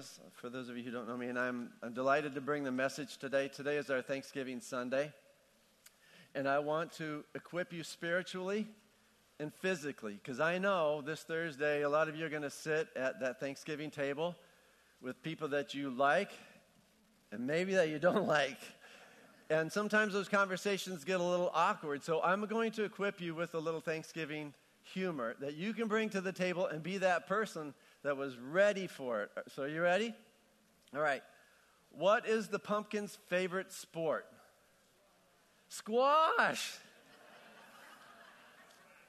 Thomas, for those of you who don't know me, and I'm, I'm delighted to bring the message today. Today is our Thanksgiving Sunday, and I want to equip you spiritually and physically, because I know this Thursday a lot of you are going to sit at that Thanksgiving table with people that you like and maybe that you don't like. And sometimes those conversations get a little awkward. So I'm going to equip you with a little Thanksgiving humor that you can bring to the table and be that person that was ready for it. Uh, so, are you ready? All right. What is the pumpkin's favorite sport? Squash.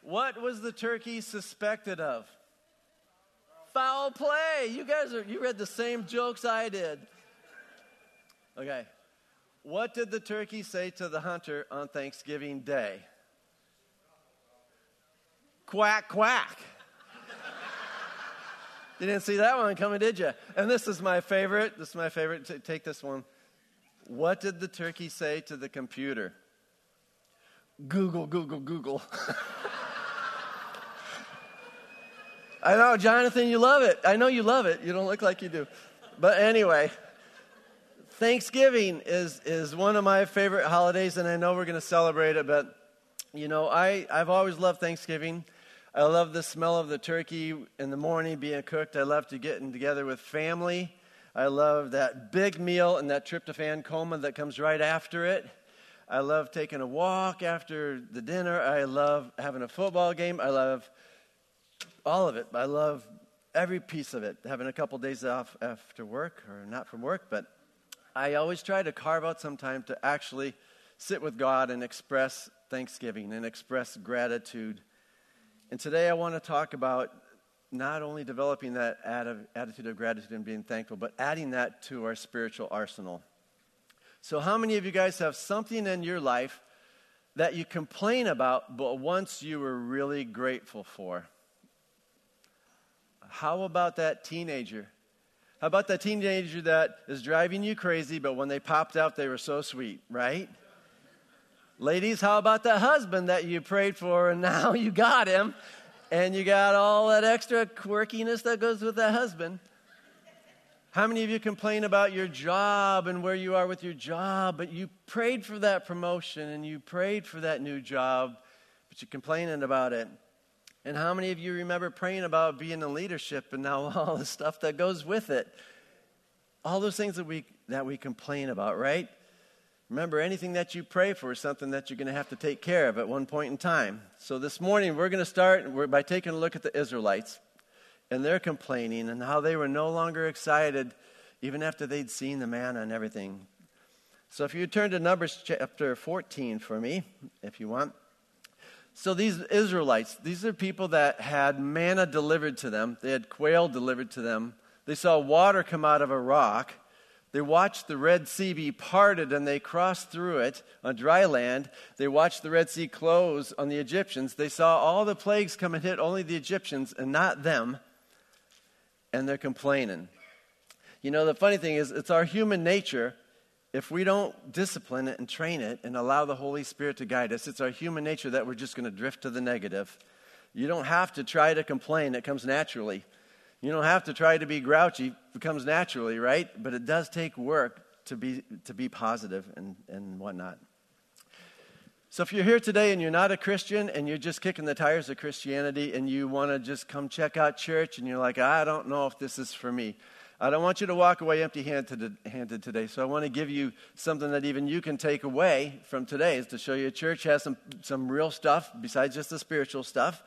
What was the turkey suspected of? Foul play. You guys are, you read the same jokes I did. Okay. What did the turkey say to the hunter on Thanksgiving Day? Quack, quack. You didn't see that one coming, did you? And this is my favorite. This is my favorite. T- take this one. What did the turkey say to the computer? Google, Google, Google. I know, Jonathan, you love it. I know you love it. You don't look like you do. But anyway, Thanksgiving is, is one of my favorite holidays, and I know we're going to celebrate it, but you know, I, I've always loved Thanksgiving. I love the smell of the turkey in the morning being cooked. I love to getting together with family. I love that big meal and that tryptophan coma that comes right after it. I love taking a walk after the dinner. I love having a football game. I love all of it. I love every piece of it. Having a couple days off after work or not from work, but I always try to carve out some time to actually sit with God and express thanksgiving and express gratitude and today I want to talk about not only developing that attitude of gratitude and being thankful, but adding that to our spiritual arsenal. So, how many of you guys have something in your life that you complain about, but once you were really grateful for? How about that teenager? How about that teenager that is driving you crazy, but when they popped out, they were so sweet, right? Ladies, how about that husband that you prayed for and now you got him and you got all that extra quirkiness that goes with that husband? How many of you complain about your job and where you are with your job, but you prayed for that promotion and you prayed for that new job, but you're complaining about it? And how many of you remember praying about being in leadership and now all the stuff that goes with it? All those things that we, that we complain about, right? Remember, anything that you pray for is something that you're going to have to take care of at one point in time. So this morning, we're going to start by taking a look at the Israelites and their complaining and how they were no longer excited even after they'd seen the manna and everything. So if you turn to Numbers chapter 14 for me, if you want. So these Israelites, these are people that had manna delivered to them, they had quail delivered to them, they saw water come out of a rock. They watched the Red Sea be parted and they crossed through it on dry land. They watched the Red Sea close on the Egyptians. They saw all the plagues come and hit only the Egyptians and not them. And they're complaining. You know, the funny thing is, it's our human nature. If we don't discipline it and train it and allow the Holy Spirit to guide us, it's our human nature that we're just going to drift to the negative. You don't have to try to complain, it comes naturally. You don't have to try to be grouchy, it comes naturally, right? But it does take work to be, to be positive and, and whatnot. So if you're here today and you're not a Christian and you're just kicking the tires of Christianity and you want to just come check out church and you're like, I don't know if this is for me. I don't want you to walk away empty handed today. So I want to give you something that even you can take away from today is to show you church has some, some real stuff besides just the spiritual stuff.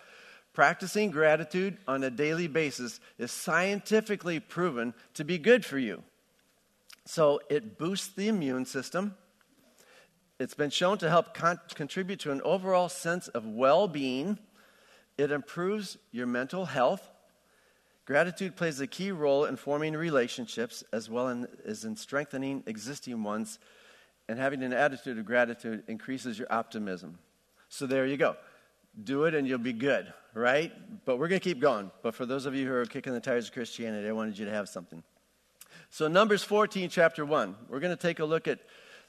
Practicing gratitude on a daily basis is scientifically proven to be good for you. So it boosts the immune system. It's been shown to help con- contribute to an overall sense of well being. It improves your mental health. Gratitude plays a key role in forming relationships as well as in strengthening existing ones. And having an attitude of gratitude increases your optimism. So there you go do it and you'll be good, right? But we're going to keep going. But for those of you who are kicking the tires of Christianity, I wanted you to have something. So, Numbers 14, chapter 1, we're going to take a look at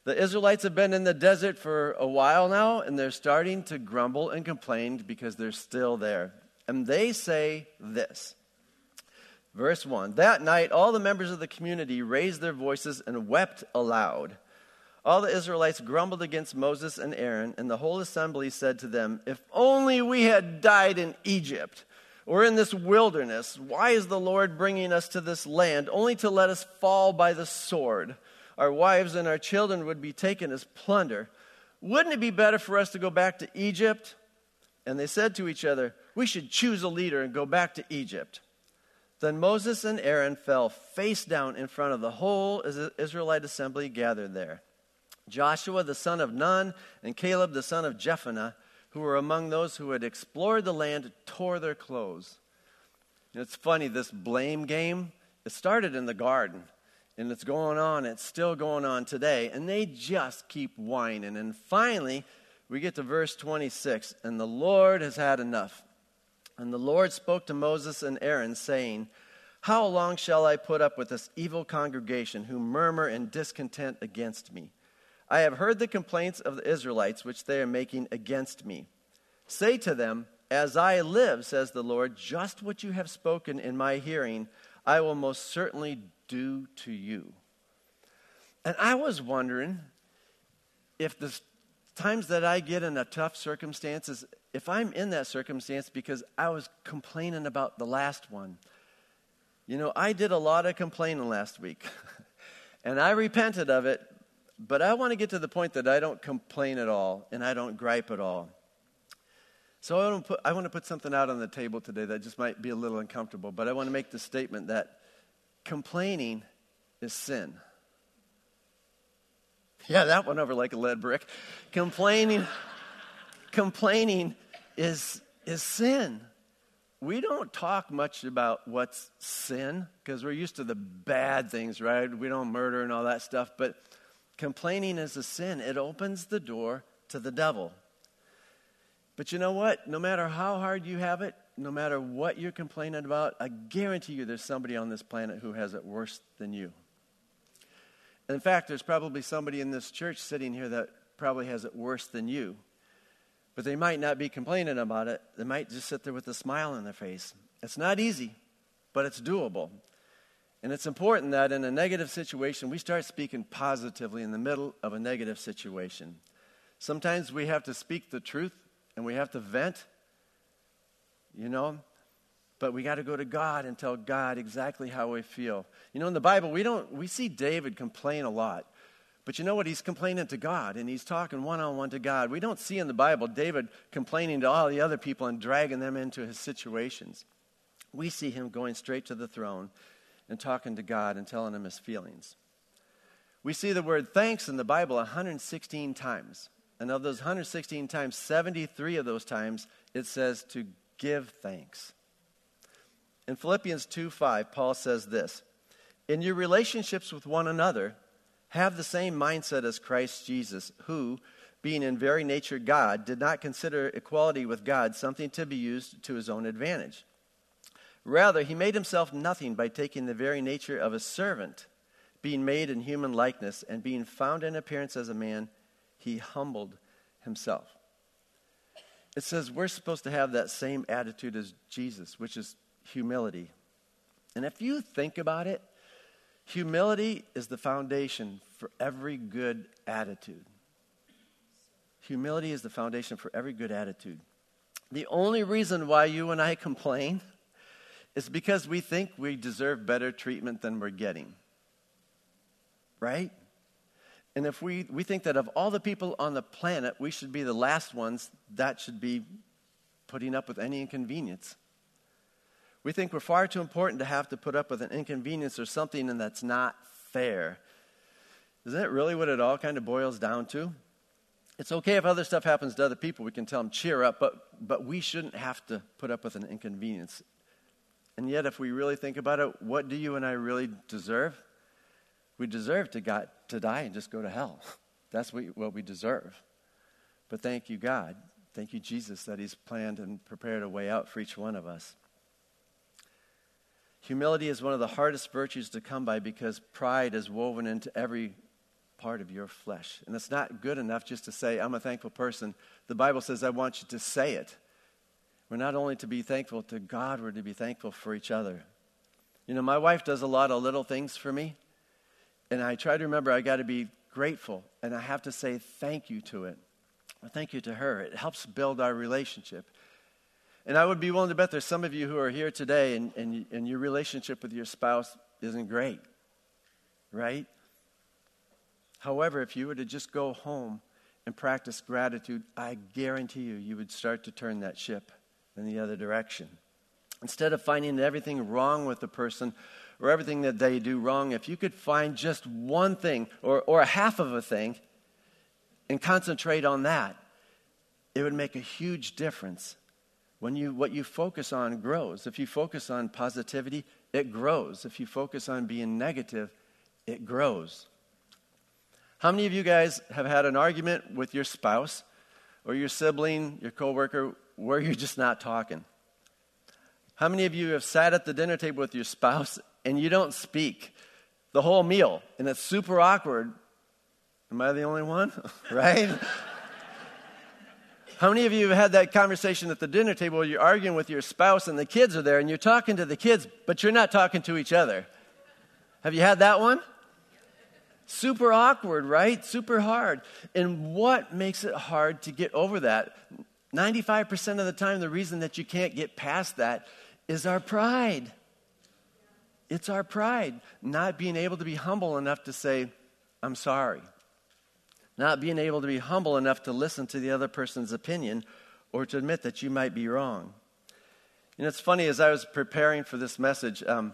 the Israelites have been in the desert for a while now, and they're starting to grumble and complain because they're still there. And they say this Verse 1 That night, all the members of the community raised their voices and wept aloud. All the Israelites grumbled against Moses and Aaron, and the whole assembly said to them, If only we had died in Egypt or in this wilderness. Why is the Lord bringing us to this land only to let us fall by the sword? Our wives and our children would be taken as plunder. Wouldn't it be better for us to go back to Egypt? And they said to each other, We should choose a leader and go back to Egypt. Then Moses and Aaron fell face down in front of the whole Israelite assembly gathered there. Joshua the son of Nun and Caleb the son of Jephunneh, who were among those who had explored the land, tore their clothes. And it's funny, this blame game, it started in the garden. And it's going on, it's still going on today. And they just keep whining. And finally, we get to verse 26 and the Lord has had enough. And the Lord spoke to Moses and Aaron, saying, How long shall I put up with this evil congregation who murmur in discontent against me? I have heard the complaints of the Israelites which they are making against me. Say to them, As I live, says the Lord, just what you have spoken in my hearing, I will most certainly do to you. And I was wondering if the times that I get in a tough circumstances, if I'm in that circumstance because I was complaining about the last one. You know, I did a lot of complaining last week. and I repented of it, but I want to get to the point that I don't complain at all and I don't gripe at all. So I want, to put, I want to put something out on the table today that just might be a little uncomfortable, but I want to make the statement that complaining is sin. Yeah, that went over like a lead brick. Complaining, complaining is, is sin. We don't talk much about what's sin because we're used to the bad things, right? We don't murder and all that stuff. But complaining is a sin, it opens the door to the devil. But you know what? No matter how hard you have it, no matter what you're complaining about, I guarantee you there's somebody on this planet who has it worse than you. In fact, there's probably somebody in this church sitting here that probably has it worse than you. But they might not be complaining about it. They might just sit there with a smile on their face. It's not easy, but it's doable. And it's important that in a negative situation, we start speaking positively in the middle of a negative situation. Sometimes we have to speak the truth and we have to vent, you know, but we got to go to God and tell God exactly how we feel. You know, in the Bible, we don't we see David complain a lot. But you know what? He's complaining to God and he's talking one on one to God. We don't see in the Bible David complaining to all the other people and dragging them into his situations. We see him going straight to the throne and talking to God and telling him his feelings. We see the word thanks in the Bible 116 times. And of those 116 times, 73 of those times, it says to give thanks. In Philippians 2 5, Paul says this In your relationships with one another, have the same mindset as Christ Jesus, who, being in very nature God, did not consider equality with God something to be used to his own advantage. Rather, he made himself nothing by taking the very nature of a servant, being made in human likeness, and being found in appearance as a man, he humbled himself. It says we're supposed to have that same attitude as Jesus, which is humility. And if you think about it, humility is the foundation for every good attitude. Humility is the foundation for every good attitude. The only reason why you and I complain is because we think we deserve better treatment than we're getting. Right? And if we, we think that of all the people on the planet, we should be the last ones that should be putting up with any inconvenience. We think we're far too important to have to put up with an inconvenience or something and that's not fair. Isn't that really what it all kind of boils down to? It's okay if other stuff happens to other people, we can tell them, cheer up, but, but we shouldn't have to put up with an inconvenience. And yet, if we really think about it, what do you and I really deserve? We deserve to, God, to die and just go to hell. That's what we deserve. But thank you, God. Thank you, Jesus, that He's planned and prepared a way out for each one of us. Humility is one of the hardest virtues to come by because pride is woven into every part of your flesh. And it's not good enough just to say, I'm a thankful person. The Bible says, I want you to say it. We're not only to be thankful to God, we're to be thankful for each other. You know, my wife does a lot of little things for me, and I try to remember I got to be grateful, and I have to say thank you to it. Thank you to her. It helps build our relationship. And I would be willing to bet there's some of you who are here today and, and, and your relationship with your spouse isn't great, right? However, if you were to just go home and practice gratitude, I guarantee you, you would start to turn that ship in the other direction. Instead of finding everything wrong with the person or everything that they do wrong, if you could find just one thing or, or a half of a thing and concentrate on that, it would make a huge difference. When you, what you focus on grows. If you focus on positivity, it grows. If you focus on being negative, it grows. How many of you guys have had an argument with your spouse or your sibling, your coworker, where you're just not talking? How many of you have sat at the dinner table with your spouse and you don't speak the whole meal and it's super awkward? Am I the only one? right? How many of you have had that conversation at the dinner table where you're arguing with your spouse and the kids are there and you're talking to the kids, but you're not talking to each other? Have you had that one? Super awkward, right? Super hard. And what makes it hard to get over that? 95% of the time, the reason that you can't get past that is our pride. It's our pride, not being able to be humble enough to say, I'm sorry. Not being able to be humble enough to listen to the other person's opinion or to admit that you might be wrong. Know, it's funny, as I was preparing for this message, um,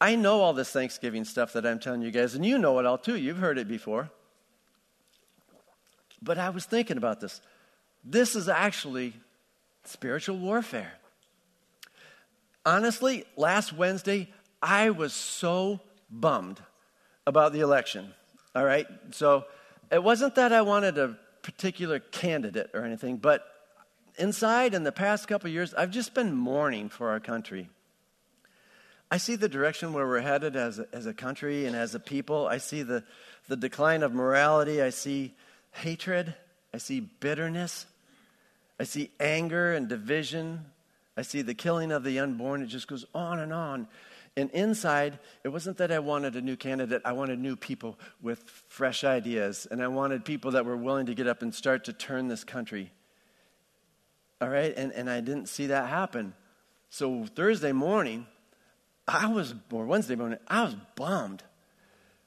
I know all this Thanksgiving stuff that I'm telling you guys, and you know it all too. You've heard it before. But I was thinking about this. This is actually spiritual warfare. Honestly, last Wednesday, I was so bummed about the election. All right? So it wasn't that I wanted a particular candidate or anything, but inside in the past couple years, I've just been mourning for our country. I see the direction where we're headed as a, as a country and as a people. I see the, the decline of morality. I see hatred. I see bitterness. I see anger and division. I see the killing of the unborn. It just goes on and on. And inside, it wasn't that I wanted a new candidate. I wanted new people with fresh ideas. And I wanted people that were willing to get up and start to turn this country. All right? And, and I didn't see that happen. So Thursday morning, I was, or Wednesday morning, I was bummed.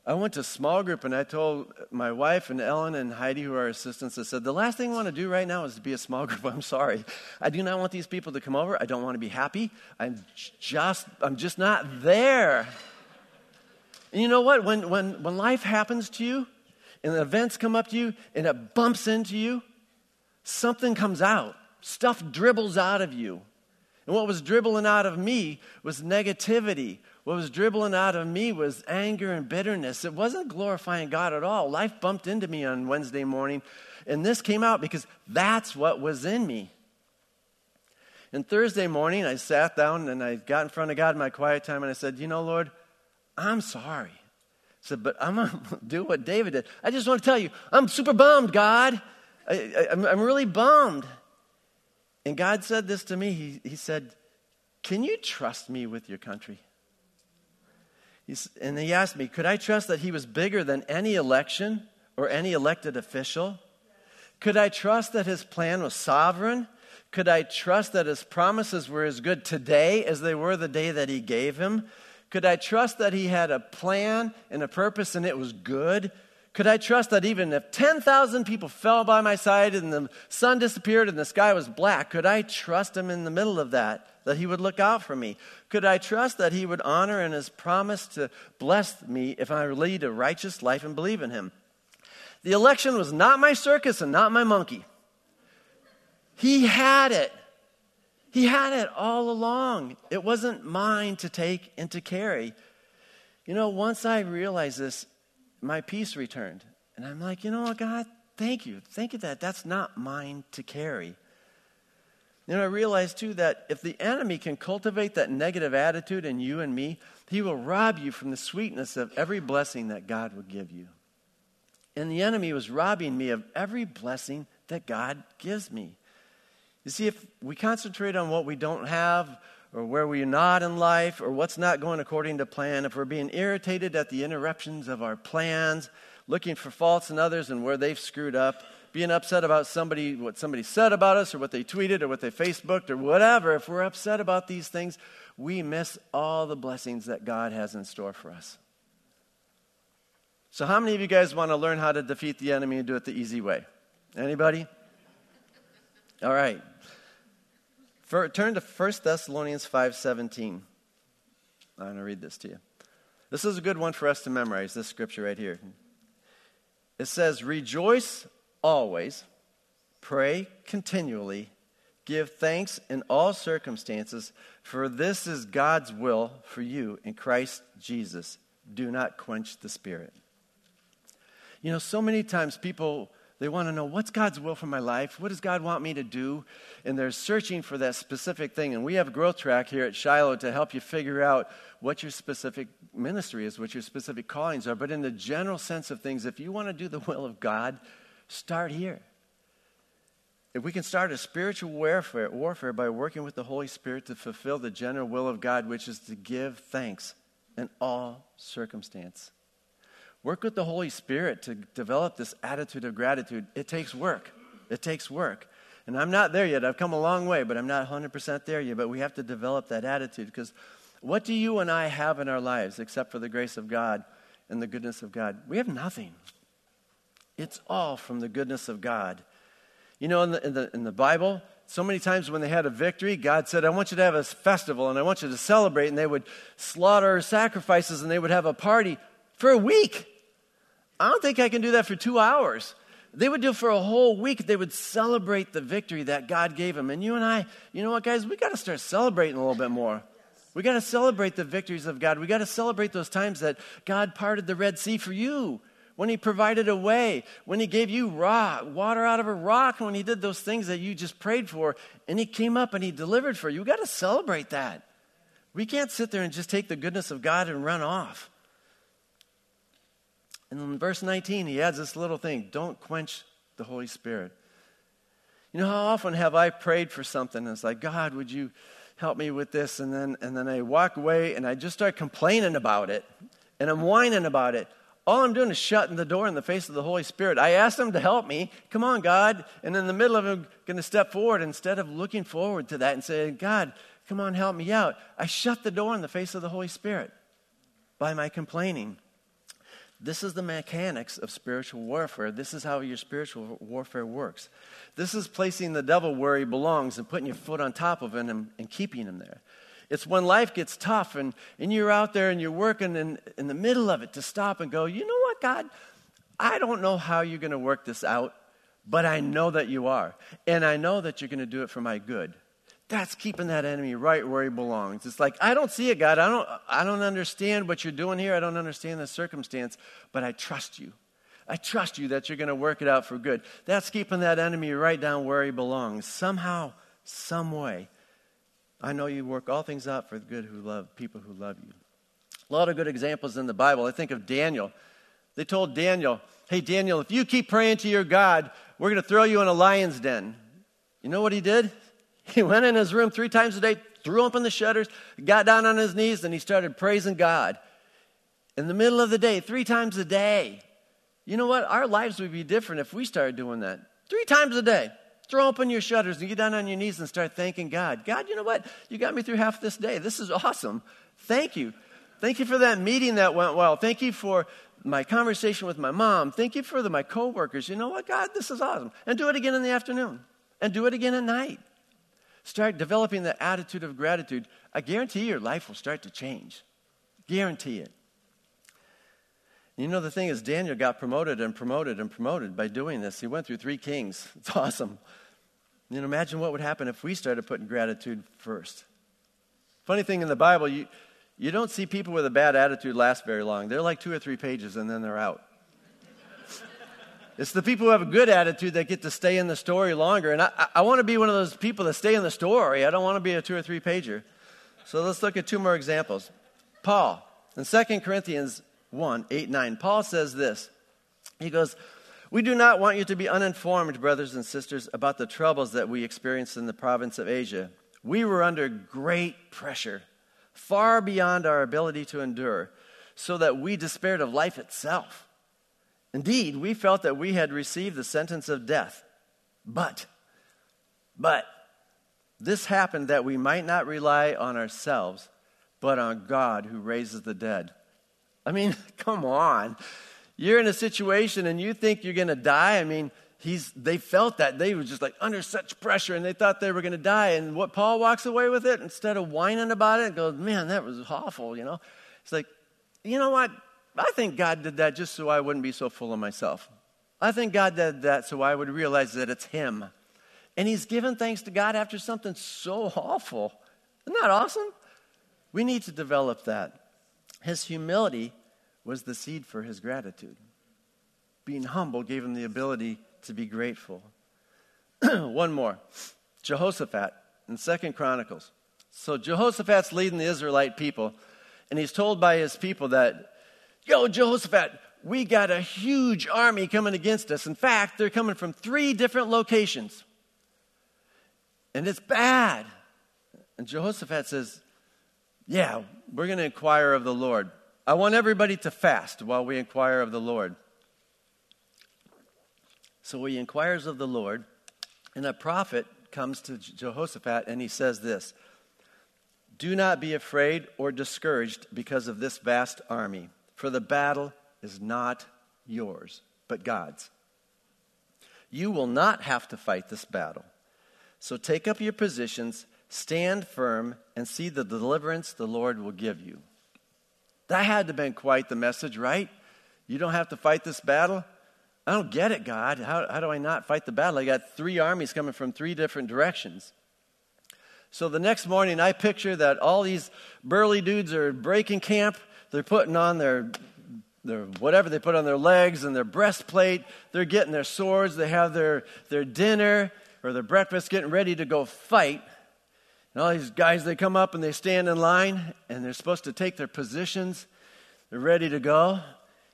I went to small group and I told my wife and Ellen and Heidi, who are assistants, I said, the last thing I want to do right now is to be a small group. I'm sorry. I do not want these people to come over. I don't want to be happy. I'm just, I'm just not there. And you know what? When, when, when life happens to you and events come up to you and it bumps into you, something comes out. Stuff dribbles out of you. And what was dribbling out of me was negativity. What was dribbling out of me was anger and bitterness. It wasn't glorifying God at all. Life bumped into me on Wednesday morning, and this came out because that's what was in me. And Thursday morning, I sat down and I got in front of God in my quiet time and I said, You know, Lord, I'm sorry. I said, But I'm going to do what David did. I just want to tell you, I'm super bummed, God. I, am really bummed. And God said this to me. He, he said, Can you trust me with your country? He's, and he asked me, Could I trust that he was bigger than any election or any elected official? Could I trust that his plan was sovereign? Could I trust that his promises were as good today as they were the day that he gave him? Could I trust that he had a plan and a purpose and it was good? Could I trust that even if 10,000 people fell by my side and the sun disappeared and the sky was black, could I trust him in the middle of that, that he would look out for me? Could I trust that he would honor in his promise to bless me if I lead a righteous life and believe in him? The election was not my circus and not my monkey. He had it. He had it all along. It wasn't mine to take and to carry. You know, once I realized this, my peace returned. And I'm like, you know what, God, thank you. Thank you that that's not mine to carry. Know, I realized too that if the enemy can cultivate that negative attitude in you and me, he will rob you from the sweetness of every blessing that God would give you. And the enemy was robbing me of every blessing that God gives me. You see, if we concentrate on what we don't have or where we're not in life, or what's not going according to plan, if we're being irritated at the interruptions of our plans, looking for faults in others and where they've screwed up, being upset about somebody, what somebody said about us, or what they tweeted, or what they Facebooked, or whatever, if we're upset about these things, we miss all the blessings that God has in store for us. So, how many of you guys want to learn how to defeat the enemy and do it the easy way? Anybody? All right. For, turn to 1 Thessalonians 5:17. I'm going to read this to you. This is a good one for us to memorize, this scripture right here. It says, Rejoice always, pray continually, give thanks in all circumstances, for this is God's will for you in Christ Jesus. Do not quench the Spirit. You know, so many times people they want to know what's God's will for my life? What does God want me to do? And they're searching for that specific thing. And we have a growth track here at Shiloh to help you figure out what your specific ministry is, what your specific callings are. But in the general sense of things, if you want to do the will of God, start here. If we can start a spiritual warfare, warfare by working with the Holy Spirit to fulfill the general will of God, which is to give thanks in all circumstance. Work with the Holy Spirit to develop this attitude of gratitude. It takes work. It takes work. And I'm not there yet. I've come a long way, but I'm not 100% there yet. But we have to develop that attitude because what do you and I have in our lives except for the grace of God and the goodness of God? We have nothing. It's all from the goodness of God. You know, in the, in the, in the Bible, so many times when they had a victory, God said, I want you to have a festival and I want you to celebrate. And they would slaughter sacrifices and they would have a party for a week. I don't think I can do that for two hours. They would do for a whole week. They would celebrate the victory that God gave them. And you and I, you know what, guys? We got to start celebrating a little bit more. We got to celebrate the victories of God. We got to celebrate those times that God parted the Red Sea for you, when He provided a way, when He gave you rock, water out of a rock, when He did those things that you just prayed for, and He came up and He delivered for you. We got to celebrate that. We can't sit there and just take the goodness of God and run off. And in verse 19, he adds this little thing don't quench the Holy Spirit. You know, how often have I prayed for something and it's like, God, would you help me with this? And then, and then I walk away and I just start complaining about it and I'm whining about it. All I'm doing is shutting the door in the face of the Holy Spirit. I asked him to help me. Come on, God. And in the middle of him going to step forward, instead of looking forward to that and saying, God, come on, help me out, I shut the door in the face of the Holy Spirit by my complaining. This is the mechanics of spiritual warfare. This is how your spiritual warfare works. This is placing the devil where he belongs and putting your foot on top of him and, and keeping him there. It's when life gets tough and, and you're out there and you're working in, in the middle of it to stop and go, you know what, God? I don't know how you're going to work this out, but I know that you are. And I know that you're going to do it for my good. That's keeping that enemy right where he belongs. It's like, I don't see it, God. I don't, I don't understand what you're doing here. I don't understand the circumstance, but I trust you. I trust you that you're going to work it out for good. That's keeping that enemy right down where he belongs. Somehow, some way. I know you work all things out for the good who love people who love you. A lot of good examples in the Bible. I think of Daniel. They told Daniel, Hey, Daniel, if you keep praying to your God, we're going to throw you in a lion's den. You know what he did? He went in his room three times a day, threw open the shutters, got down on his knees, and he started praising God. In the middle of the day, three times a day. You know what? Our lives would be different if we started doing that. Three times a day. Throw open your shutters and get down on your knees and start thanking God. God, you know what? You got me through half this day. This is awesome. Thank you. Thank you for that meeting that went well. Thank you for my conversation with my mom. Thank you for the, my coworkers. You know what, God? This is awesome. And do it again in the afternoon. And do it again at night. Start developing the attitude of gratitude. I guarantee your life will start to change. Guarantee it. You know, the thing is, Daniel got promoted and promoted and promoted by doing this. He went through three kings. It's awesome. You know, imagine what would happen if we started putting gratitude first. Funny thing in the Bible, you, you don't see people with a bad attitude last very long. They're like two or three pages and then they're out. It's the people who have a good attitude that get to stay in the story longer. And I, I want to be one of those people that stay in the story. I don't want to be a two or three pager. So let's look at two more examples. Paul, in 2 Corinthians 1 8 9, Paul says this. He goes, We do not want you to be uninformed, brothers and sisters, about the troubles that we experienced in the province of Asia We were under great pressure, far beyond our ability to endure, so that we despaired of life itself. Indeed, we felt that we had received the sentence of death. But, but, this happened that we might not rely on ourselves, but on God who raises the dead. I mean, come on. You're in a situation and you think you're going to die. I mean, he's, they felt that. They were just like under such pressure and they thought they were going to die. And what Paul walks away with it, instead of whining about it, goes, man, that was awful, you know? It's like, you know what? I think God did that just so I wouldn't be so full of myself. I think God did that so I would realize that it's Him. And He's given thanks to God after something so awful. Isn't that awesome? We need to develop that. His humility was the seed for his gratitude. Being humble gave him the ability to be grateful. One more. Jehoshaphat in Second Chronicles. So Jehoshaphat's leading the Israelite people, and he's told by his people that, Yo, Jehoshaphat, we got a huge army coming against us. In fact, they're coming from three different locations. And it's bad. And Jehoshaphat says, Yeah, we're going to inquire of the Lord. I want everybody to fast while we inquire of the Lord. So he inquires of the Lord, and a prophet comes to Jehoshaphat and he says this Do not be afraid or discouraged because of this vast army, for the battle is not yours, but God's. You will not have to fight this battle. So take up your positions, stand firm, and see the deliverance the Lord will give you. That had to have been quite the message, right? You don't have to fight this battle. I don't get it, God. How, how do I not fight the battle? I got three armies coming from three different directions. So the next morning, I picture that all these burly dudes are breaking camp. They're putting on their, their whatever they put on their legs and their breastplate. They're getting their swords. They have their, their dinner or their breakfast, getting ready to go fight. And all these guys, they come up and they stand in line and they're supposed to take their positions. They're ready to go.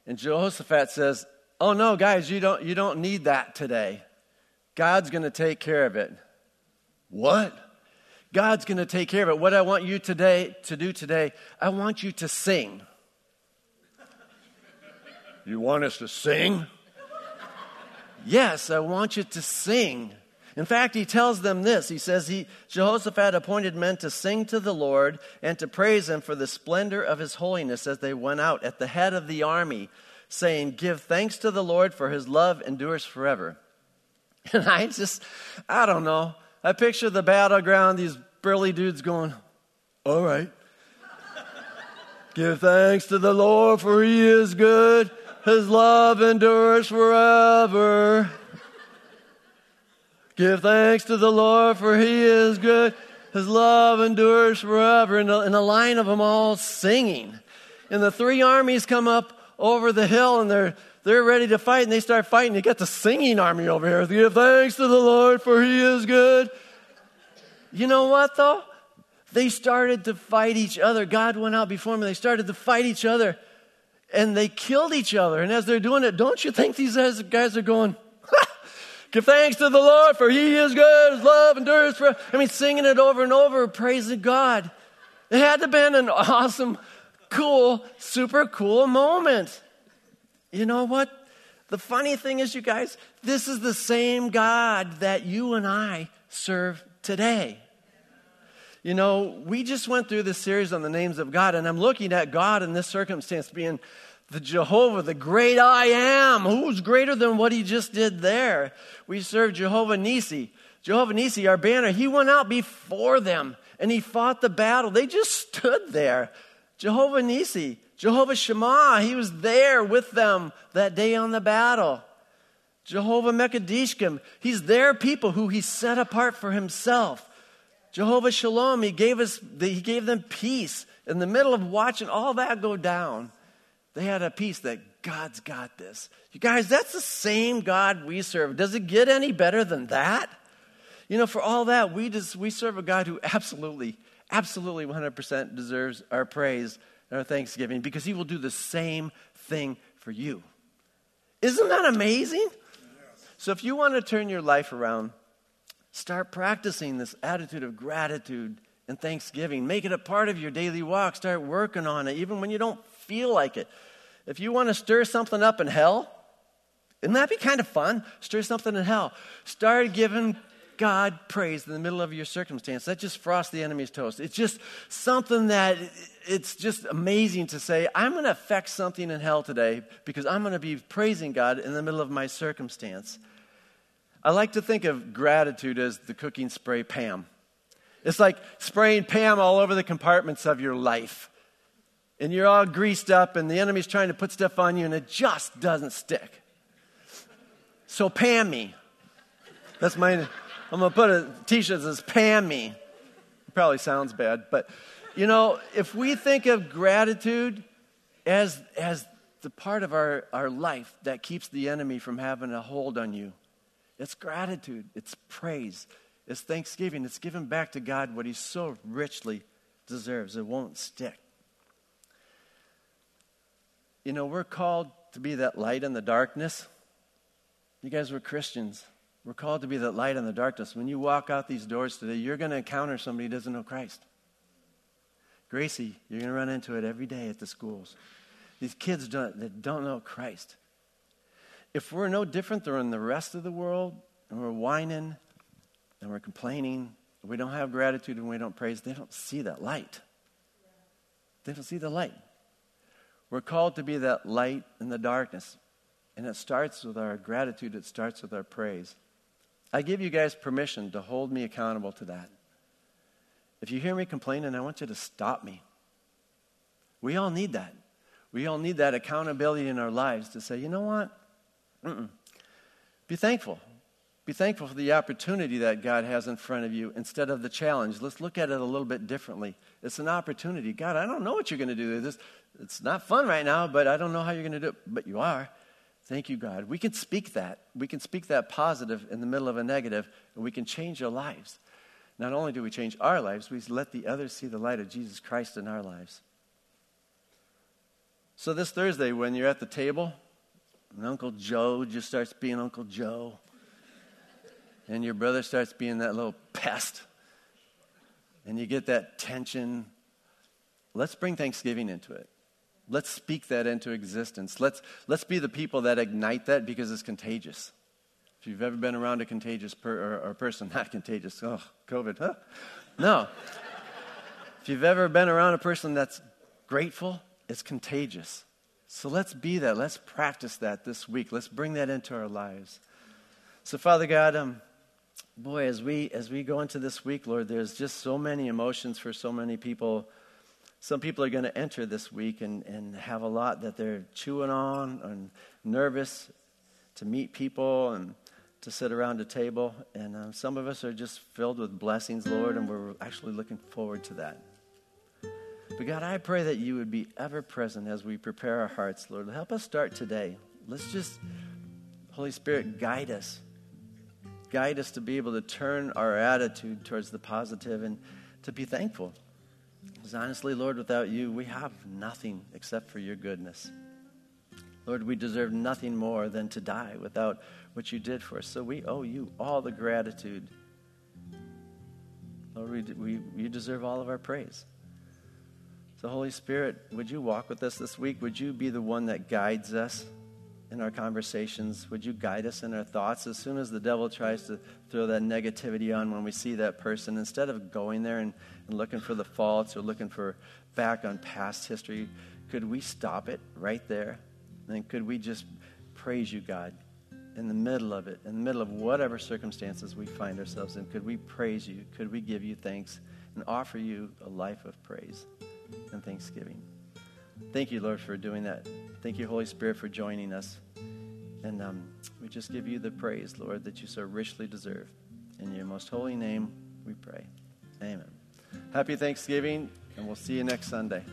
And Jehoshaphat says, Oh no, guys, you don't, you don't need that today. God's going to take care of it. What? God's going to take care of it. What I want you today to do today, I want you to sing. You want us to sing? yes, I want you to sing. In fact, he tells them this. He says, he, Jehoshaphat appointed men to sing to the Lord and to praise him for the splendor of his holiness as they went out at the head of the army, saying, Give thanks to the Lord, for his love endures forever. And I just, I don't know. I picture the battleground, these burly dudes going, All right. Give thanks to the Lord, for he is good. His love endures forever. Give thanks to the Lord, for he is good. His love endures forever. And a, and line of them all singing. And the three armies come up over the hill and they're, they're ready to fight and they start fighting. You got the singing army over here. Give thanks to the Lord, for he is good. You know what, though? They started to fight each other. God went out before them. They started to fight each other and they killed each other. And as they're doing it, don't you think these guys are going, Give thanks to the Lord, for he is good, his love endures forever. I mean, singing it over and over, praising God. It had to have been an awesome, cool, super cool moment. You know what? The funny thing is, you guys, this is the same God that you and I serve today. You know, we just went through this series on the names of God, and I'm looking at God in this circumstance being the Jehovah, the great I am. Who's greater than what he just did there? We serve Jehovah Nisi. Jehovah Nisi, our banner, he went out before them and he fought the battle. They just stood there. Jehovah Nisi, Jehovah Shammah, he was there with them that day on the battle. Jehovah Mekadishkim, he's their people who he set apart for himself. Jehovah Shalom, he gave us, he gave them peace in the middle of watching all that go down. They had a peace that God's got this. You guys, that's the same God we serve. Does it get any better than that? You know, for all that, we just we serve a God who absolutely, absolutely 100% deserves our praise and our thanksgiving because he will do the same thing for you. Isn't that amazing? So if you want to turn your life around, Start practicing this attitude of gratitude and thanksgiving. Make it a part of your daily walk. Start working on it, even when you don't feel like it. If you want to stir something up in hell, wouldn't that be kind of fun? Stir something in hell. Start giving God praise in the middle of your circumstance. That just frosts the enemy's toast. It's just something that it's just amazing to say, I'm going to affect something in hell today because I'm going to be praising God in the middle of my circumstance. I like to think of gratitude as the cooking spray Pam. It's like spraying Pam all over the compartments of your life. And you're all greased up, and the enemy's trying to put stuff on you, and it just doesn't stick. So, Pam me. That's my, I'm going to put a t shirt that says Pam me. Probably sounds bad, but you know, if we think of gratitude as, as the part of our, our life that keeps the enemy from having a hold on you, it's gratitude, it's praise, it's thanksgiving, it's giving back to God what He so richly deserves. It won't stick. You know, we're called to be that light in the darkness. You guys were Christians. We're called to be that light in the darkness. When you walk out these doors today, you're going to encounter somebody who doesn't know Christ. Gracie, you're going to run into it every day at the schools. These kids don't, that don't know Christ if we're no different than the rest of the world, and we're whining and we're complaining, we don't have gratitude and we don't praise, they don't see that light. They don't see the light. We're called to be that light in the darkness. And it starts with our gratitude, it starts with our praise. I give you guys permission to hold me accountable to that. If you hear me complaining, I want you to stop me. We all need that. We all need that accountability in our lives to say, you know what? Mm-mm. Be thankful. Be thankful for the opportunity that God has in front of you instead of the challenge. Let's look at it a little bit differently. It's an opportunity. God, I don't know what you're going to do. This, it's not fun right now, but I don't know how you're going to do it. But you are. Thank you, God. We can speak that. We can speak that positive in the middle of a negative, and we can change our lives. Not only do we change our lives, we let the others see the light of Jesus Christ in our lives. So, this Thursday, when you're at the table, and Uncle Joe just starts being Uncle Joe. And your brother starts being that little pest. And you get that tension. Let's bring Thanksgiving into it. Let's speak that into existence. Let's, let's be the people that ignite that because it's contagious. If you've ever been around a contagious per, or, or person, not contagious, oh, COVID, huh? No. if you've ever been around a person that's grateful, it's contagious. So let's be that. Let's practice that this week. Let's bring that into our lives. So, Father God, um, boy, as we as we go into this week, Lord, there's just so many emotions for so many people. Some people are going to enter this week and, and have a lot that they're chewing on and nervous to meet people and to sit around a table. And um, some of us are just filled with blessings, Lord, and we're actually looking forward to that. But God, I pray that you would be ever present as we prepare our hearts, Lord. Help us start today. Let's just, Holy Spirit, guide us. Guide us to be able to turn our attitude towards the positive and to be thankful. Because honestly, Lord, without you, we have nothing except for your goodness. Lord, we deserve nothing more than to die without what you did for us. So we owe you all the gratitude. Lord, we, we, you deserve all of our praise. So, Holy Spirit, would you walk with us this week? Would you be the one that guides us in our conversations? Would you guide us in our thoughts? As soon as the devil tries to throw that negativity on when we see that person, instead of going there and, and looking for the faults or looking for back on past history, could we stop it right there? And could we just praise you, God, in the middle of it, in the middle of whatever circumstances we find ourselves in? Could we praise you? Could we give you thanks and offer you a life of praise? and thanksgiving. Thank you, Lord, for doing that. Thank you, Holy Spirit, for joining us. And um, we just give you the praise, Lord, that you so richly deserve. In your most holy name, we pray. Amen. Happy Thanksgiving, and we'll see you next Sunday.